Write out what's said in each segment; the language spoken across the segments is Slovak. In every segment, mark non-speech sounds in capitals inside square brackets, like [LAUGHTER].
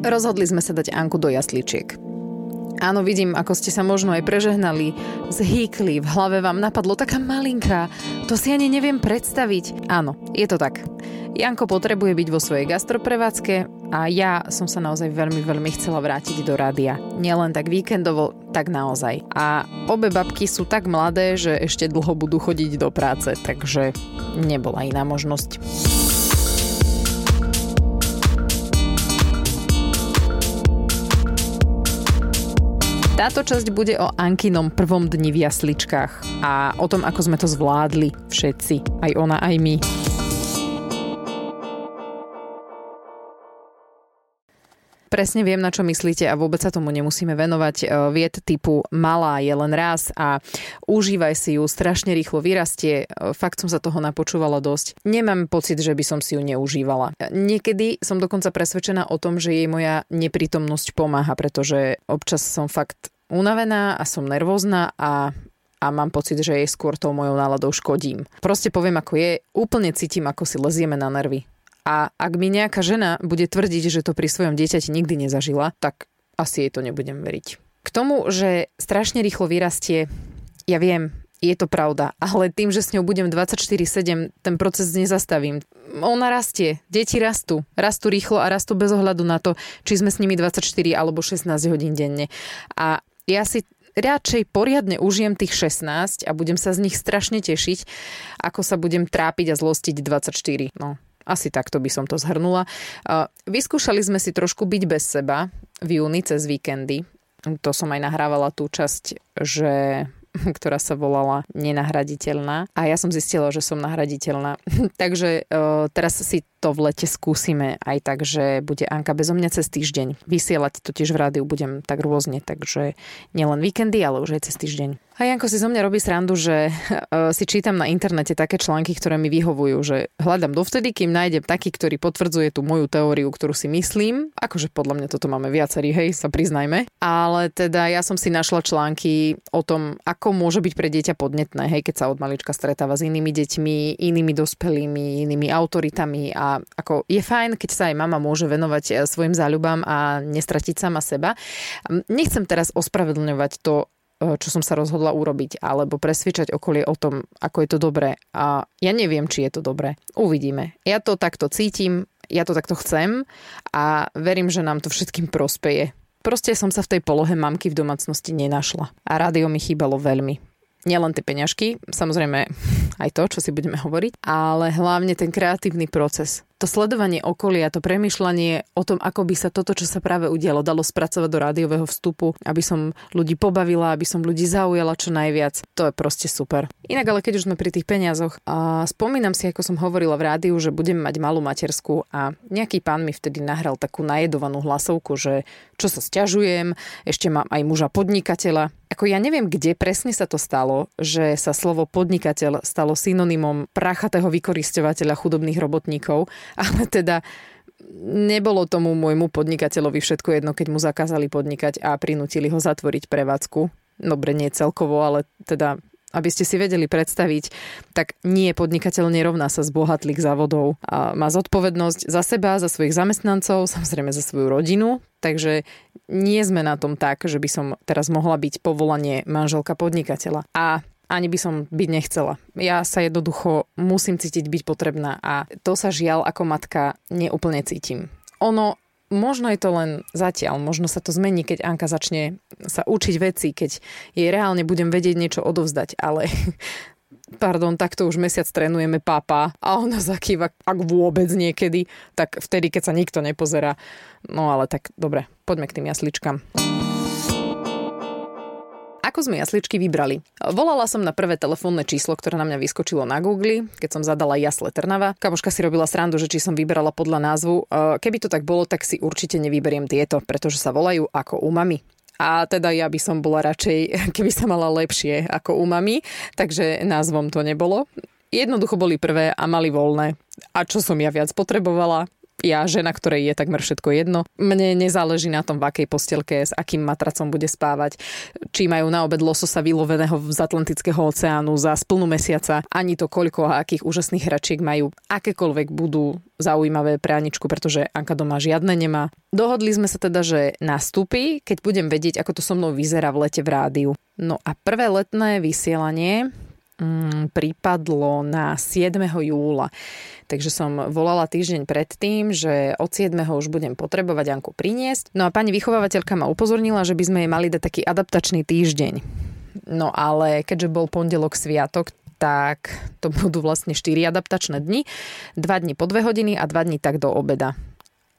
Rozhodli sme sa dať Anku do jasličiek. Áno, vidím, ako ste sa možno aj prežehnali, zhýkli, v hlave vám napadlo taká malinká, to si ani neviem predstaviť. Áno, je to tak. Janko potrebuje byť vo svojej gastroprevádzke a ja som sa naozaj veľmi, veľmi chcela vrátiť do rádia. Nielen tak víkendovo, tak naozaj. A obe babky sú tak mladé, že ešte dlho budú chodiť do práce, takže nebola iná možnosť. Táto časť bude o Ankinom prvom dni v jasličkách a o tom, ako sme to zvládli všetci, aj ona, aj my. Presne viem, na čo myslíte a vôbec sa tomu nemusíme venovať. E, vied typu malá je len raz a užívaj si ju, strašne rýchlo vyrastie. E, fakt som sa toho napočúvala dosť. Nemám pocit, že by som si ju neužívala. Niekedy som dokonca presvedčená o tom, že jej moja neprítomnosť pomáha, pretože občas som fakt unavená a som nervózna a a mám pocit, že jej skôr tou mojou náladou škodím. Proste poviem, ako je, úplne cítim, ako si lezieme na nervy. A ak mi nejaká žena bude tvrdiť, že to pri svojom dieťati nikdy nezažila, tak asi jej to nebudem veriť. K tomu, že strašne rýchlo vyrastie, ja viem, je to pravda, ale tým, že s ňou budem 24-7, ten proces nezastavím. Ona rastie, deti rastú, rastú rýchlo a rastú bez ohľadu na to, či sme s nimi 24 alebo 16 hodín denne. A ja si radšej poriadne užijem tých 16 a budem sa z nich strašne tešiť, ako sa budem trápiť a zlostiť 24. No, asi takto by som to zhrnula. Vyskúšali sme si trošku byť bez seba v júni cez víkendy. To som aj nahrávala tú časť, že [LAUGHS] ktorá sa volala Nenahraditeľná a ja som zistila, že som nahraditeľná. [LAUGHS] Takže uh, teraz si to v lete skúsime aj tak, že bude Anka bezo mňa cez týždeň. Vysielať totiž v rádiu budem tak rôzne, takže nielen víkendy, ale už aj cez týždeň. A Janko si zo mňa robí srandu, že uh, si čítam na internete také články, ktoré mi vyhovujú, že hľadám dovtedy, kým nájdem taký, ktorý potvrdzuje tú moju teóriu, ktorú si myslím. Akože podľa mňa toto máme viacerí, hej, sa priznajme. Ale teda ja som si našla články o tom, ako môže byť pre dieťa podnetné, hej, keď sa od malička stretáva s inými deťmi, inými dospelými, inými autoritami a ako je fajn, keď sa aj mama môže venovať e, svojim záľubám a nestratiť sama seba. Nechcem teraz ospravedlňovať to, E, čo som sa rozhodla urobiť, alebo presvičať okolie o tom, ako je to dobré. A ja neviem, či je to dobré. Uvidíme. Ja to takto cítim, ja to takto chcem a verím, že nám to všetkým prospeje. Proste som sa v tej polohe mamky v domácnosti nenašla. A rádio mi chýbalo veľmi. Nielen tie peňažky, samozrejme aj to, čo si budeme hovoriť, ale hlavne ten kreatívny proces to sledovanie okolia, to premyšľanie o tom, ako by sa toto, čo sa práve udialo, dalo spracovať do rádiového vstupu, aby som ľudí pobavila, aby som ľudí zaujala čo najviac. To je proste super. Inak ale keď už sme pri tých peniazoch, a spomínam si, ako som hovorila v rádiu, že budem mať malú materskú a nejaký pán mi vtedy nahral takú najedovanú hlasovku, že čo sa stiažujem, ešte mám aj muža podnikateľa. Ako ja neviem, kde presne sa to stalo, že sa slovo podnikateľ stalo synonymom prachatého vykoristovateľa chudobných robotníkov ale teda nebolo tomu môjmu podnikateľovi všetko jedno, keď mu zakázali podnikať a prinútili ho zatvoriť prevádzku. Dobre, nie celkovo, ale teda aby ste si vedeli predstaviť, tak nie podnikateľ nerovná sa z bohatlých závodov. A má zodpovednosť za seba, za svojich zamestnancov, samozrejme za svoju rodinu, takže nie sme na tom tak, že by som teraz mohla byť povolanie manželka podnikateľa. A ani by som byť nechcela. Ja sa jednoducho musím cítiť byť potrebná a to sa žiaľ ako matka neúplne cítim. Ono možno je to len zatiaľ, možno sa to zmení, keď Anka začne sa učiť veci, keď jej reálne budem vedieť niečo odovzdať, ale [LAUGHS] pardon, takto už mesiac trénujeme papa a ona zakýva, ak vôbec niekedy, tak vtedy, keď sa nikto nepozerá. No ale tak dobre, poďme k tým jasličkám. Ako sme jasličky vybrali? Volala som na prvé telefónne číslo, ktoré na mňa vyskočilo na Google, keď som zadala Jasle Trnava. Kamoška si robila srandu, že či som vyberala podľa názvu. E, keby to tak bolo, tak si určite nevyberiem tieto, pretože sa volajú ako u mami. A teda ja by som bola radšej, [LAUGHS] keby sa mala lepšie ako u mami, takže názvom to nebolo. Jednoducho boli prvé a mali voľné. A čo som ja viac potrebovala? Ja, žena, ktorej je takmer všetko jedno. Mne nezáleží na tom, v akej postelke, s akým matracom bude spávať, či majú na obed lososa vyloveného z Atlantického oceánu za splnú mesiaca, ani to koľko a akých úžasných hračiek majú. Akékoľvek budú zaujímavé pre Aničku, pretože Anka doma žiadne nemá. Dohodli sme sa teda, že nastúpi, keď budem vedieť, ako to so mnou vyzerá v lete v rádiu. No a prvé letné vysielanie mm, pripadlo na 7. júla. Takže som volala týždeň predtým, že od 7. už budem potrebovať Anku priniesť. No a pani vychovávateľka ma upozornila, že by sme jej mali dať taký adaptačný týždeň. No ale keďže bol pondelok sviatok, tak to budú vlastne 4 adaptačné dni, 2 dni po 2 hodiny a 2 dni tak do obeda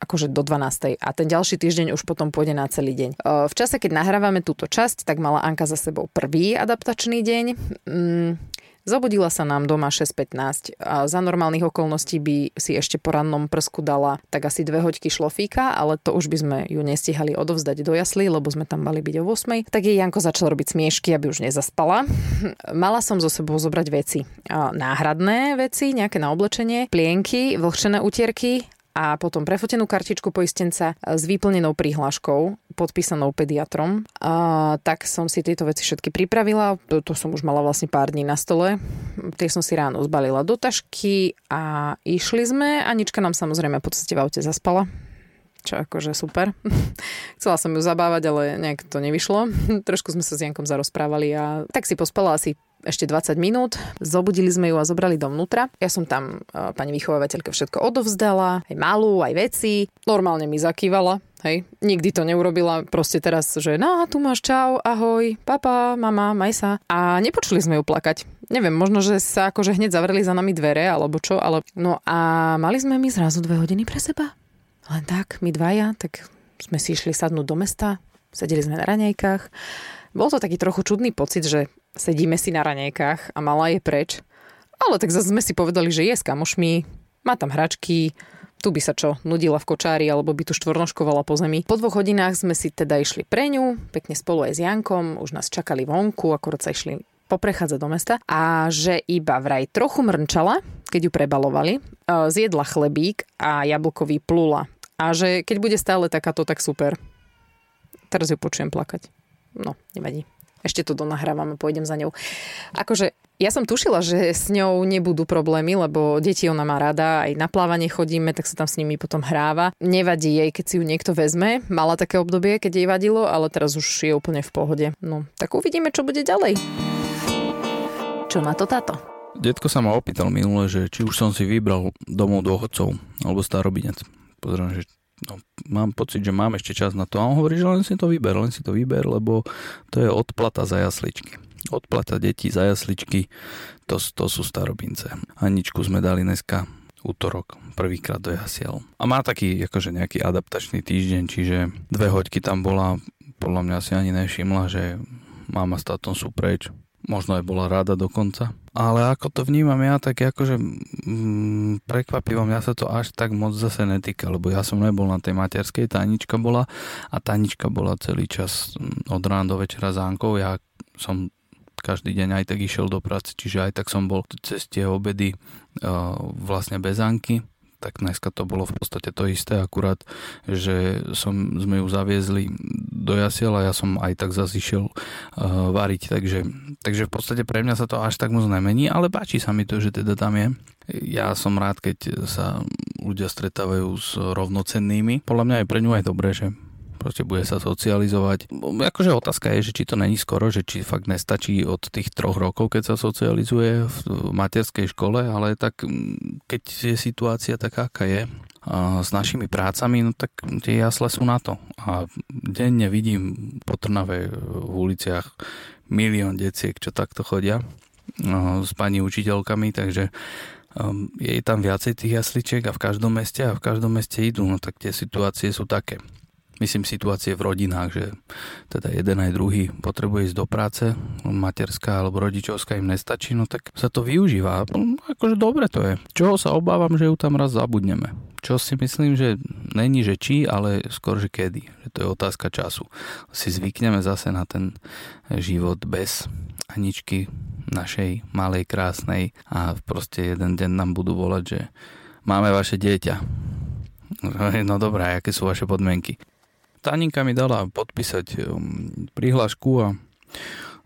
akože do 12. A ten ďalší týždeň už potom pôjde na celý deň. V čase, keď nahrávame túto časť, tak mala Anka za sebou prvý adaptačný deň. Mm, Zobudila sa nám doma 6.15 a za normálnych okolností by si ešte po rannom prsku dala tak asi dve hoďky šlofíka, ale to už by sme ju nestihali odovzdať do jaslí, lebo sme tam mali byť o 8. Tak jej Janko začal robiť smiešky, aby už nezaspala. Mala som zo sebou zobrať veci. Náhradné veci, nejaké na oblečenie, plienky, vlhčené utierky a potom prefotenú kartičku poistenca s vyplnenou prihláškou, podpísanou pediatrom. A, tak som si tieto veci všetky pripravila. To, to som už mala vlastne pár dní na stole. Tie som si ráno zbalila do tašky a išli sme. Anička nám samozrejme v podstate v aute zaspala čo akože super. [LAUGHS] Chcela som ju zabávať, ale nejak to nevyšlo. [LAUGHS] Trošku sme sa s Jankom zarozprávali a tak si pospala asi ešte 20 minút. Zobudili sme ju a zobrali dovnútra. Ja som tam uh, pani vychovávateľke všetko odovzdala, aj malú, aj veci. Normálne mi zakývala, hej. Nikdy to neurobila, proste teraz, že no, tu máš čau, ahoj, papa, mama, maj sa. A nepočuli sme ju plakať. Neviem, možno, že sa akože hneď zavreli za nami dvere, alebo čo, ale... No a mali sme my zrazu dve hodiny pre seba. Len tak, my dvaja, tak sme si išli sadnúť do mesta, sedeli sme na raňajkách. Bol to taký trochu čudný pocit, že sedíme si na ranejkách a malá je preč. Ale tak zase sme si povedali, že je s kamošmi, má tam hračky, tu by sa čo, nudila v kočári alebo by tu štvornoškovala po zemi. Po dvoch hodinách sme si teda išli pre ňu, pekne spolu aj s Jankom, už nás čakali vonku, akorát sa išli poprechádzať do mesta a že iba vraj trochu mrnčala, keď ju prebalovali, e, zjedla chlebík a jablkový plula. A že keď bude stále takáto, tak super. Teraz ju počujem plakať. No, nevadí ešte to donahrávam a pôjdem za ňou. Akože ja som tušila, že s ňou nebudú problémy, lebo deti ona má rada, aj na plávanie chodíme, tak sa tam s nimi potom hráva. Nevadí jej, keď si ju niekto vezme. Mala také obdobie, keď jej vadilo, ale teraz už je úplne v pohode. No, tak uvidíme, čo bude ďalej. Čo na to táto? Detko sa ma opýtal minule, že či už som si vybral domov dôchodcov alebo starobinec. Pozriem, že no, mám pocit, že mám ešte čas na to. A on hovorí, že len si to vyber, len si to vyber, lebo to je odplata za jasličky. Odplata detí za jasličky, to, to sú starobince. Aničku sme dali dneska útorok, prvýkrát do jasiel. A má taký akože nejaký adaptačný týždeň, čiže dve hoďky tam bola, podľa mňa si ani nevšimla, že mama s tátom sú preč. Možno aj bola rada dokonca. Ale ako to vnímam ja, tak akože mm, prekvapivo mňa sa to až tak moc zase netýka, lebo ja som nebol na tej materskej, Tanička bola a Tanička bola celý čas mm, od rána do večera s Ankou, ja som každý deň aj tak išiel do práce, čiže aj tak som bol cez tie obedy uh, vlastne bez Anky tak dneska to bolo v podstate to isté, akurát, že som, sme ju zaviezli do jasiel a ja som aj tak zase išiel uh, variť, takže, takže v podstate pre mňa sa to až tak moc nemení, ale páči sa mi to, že teda tam je. Ja som rád, keď sa ľudia stretávajú s rovnocennými. Podľa mňa je pre ňu aj dobré, že proste bude sa socializovať. Akože otázka je, že či to není skoro, že či fakt nestačí od tých troch rokov, keď sa socializuje v materskej škole, ale tak keď je situácia taká, aká je, a s našimi prácami, no tak tie jasle sú na to. A denne vidím po Trnave v uliciach milión deciek, čo takto chodia s pani učiteľkami, takže um, je tam viacej tých jasličiek a v každom meste a v každom meste idú, no tak tie situácie sú také myslím situácie v rodinách, že teda jeden aj druhý potrebuje ísť do práce, materská alebo rodičovská im nestačí, no tak sa to využíva. No, akože dobre to je. Čoho sa obávam, že ju tam raz zabudneme. Čo si myslím, že není, že či, ale skôr, že kedy. Že to je otázka času. Si zvykneme zase na ten život bez Aničky našej malej, krásnej a proste jeden deň nám budú volať, že máme vaše dieťa No dobré, aké sú vaše podmienky? Taninka mi dala podpísať um, prihlášku a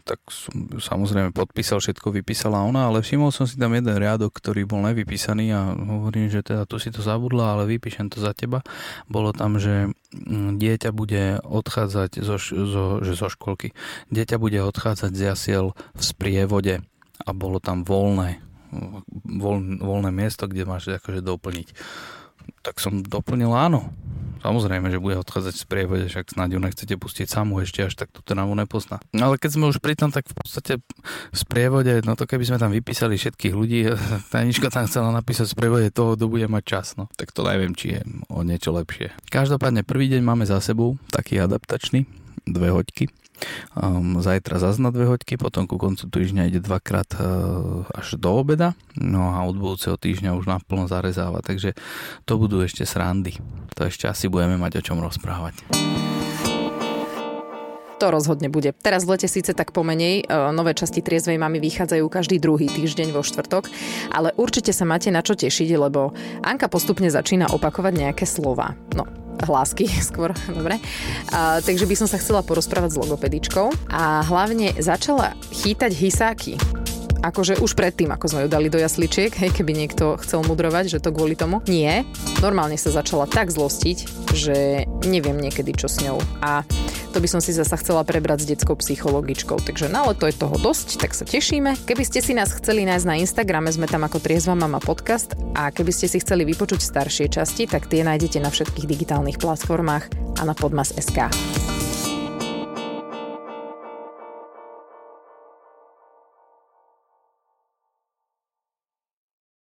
tak som samozrejme podpísal, všetko vypísala ona, ale všimol som si tam jeden riadok, ktorý bol nevypísaný a hovorím, že teda tu si to zabudla, ale vypíšem to za teba. Bolo tam, že mm, dieťa bude odchádzať zo, zo, že zo školky. Dieťa bude odchádzať z jasiel v sprievode a bolo tam voľné, voľ, voľné miesto, kde máš akože doplniť. Tak som doplnil áno. Samozrejme, že bude odchádzať z prievode, však snáď ju nechcete pustiť samú ešte, až tak to teda mu nepozná. No ale keď sme už pri tom, tak v podstate v sprievode, no to keby sme tam vypísali všetkých ľudí, [LAUGHS] Tanička tam chcela napísať v sprievode toho, kto bude mať čas, no tak to neviem, či je o niečo lepšie. Každopádne prvý deň máme za sebou, taký adaptačný, dve hoďky Um, zajtra zase na dve hoďky, potom ku koncu týždňa ide dvakrát uh, až do obeda, no a od budúceho týždňa už naplno zarezáva, takže to budú ešte srandy. To ešte asi budeme mať o čom rozprávať. To rozhodne bude. Teraz v lete síce tak pomenej, uh, nové časti Triezvej mamy vychádzajú každý druhý týždeň vo štvrtok, ale určite sa máte na čo tešiť, lebo Anka postupne začína opakovať nejaké slova. No, hlásky [LAUGHS] skôr, dobre. A, takže by som sa chcela porozprávať s logopedičkou a hlavne začala chýtať hysáky akože už predtým, ako sme ju dali do jasličiek, hej, keby niekto chcel mudrovať, že to kvôli tomu. Nie, normálne sa začala tak zlostiť, že neviem niekedy, čo s ňou. A to by som si zasa chcela prebrať s detskou psychologičkou. Takže na leto je toho dosť, tak sa tešíme. Keby ste si nás chceli nájsť na Instagrame, sme tam ako Triezva Mama podcast a keby ste si chceli vypočuť staršie časti, tak tie nájdete na všetkých digitálnych platformách a na podmas.sk.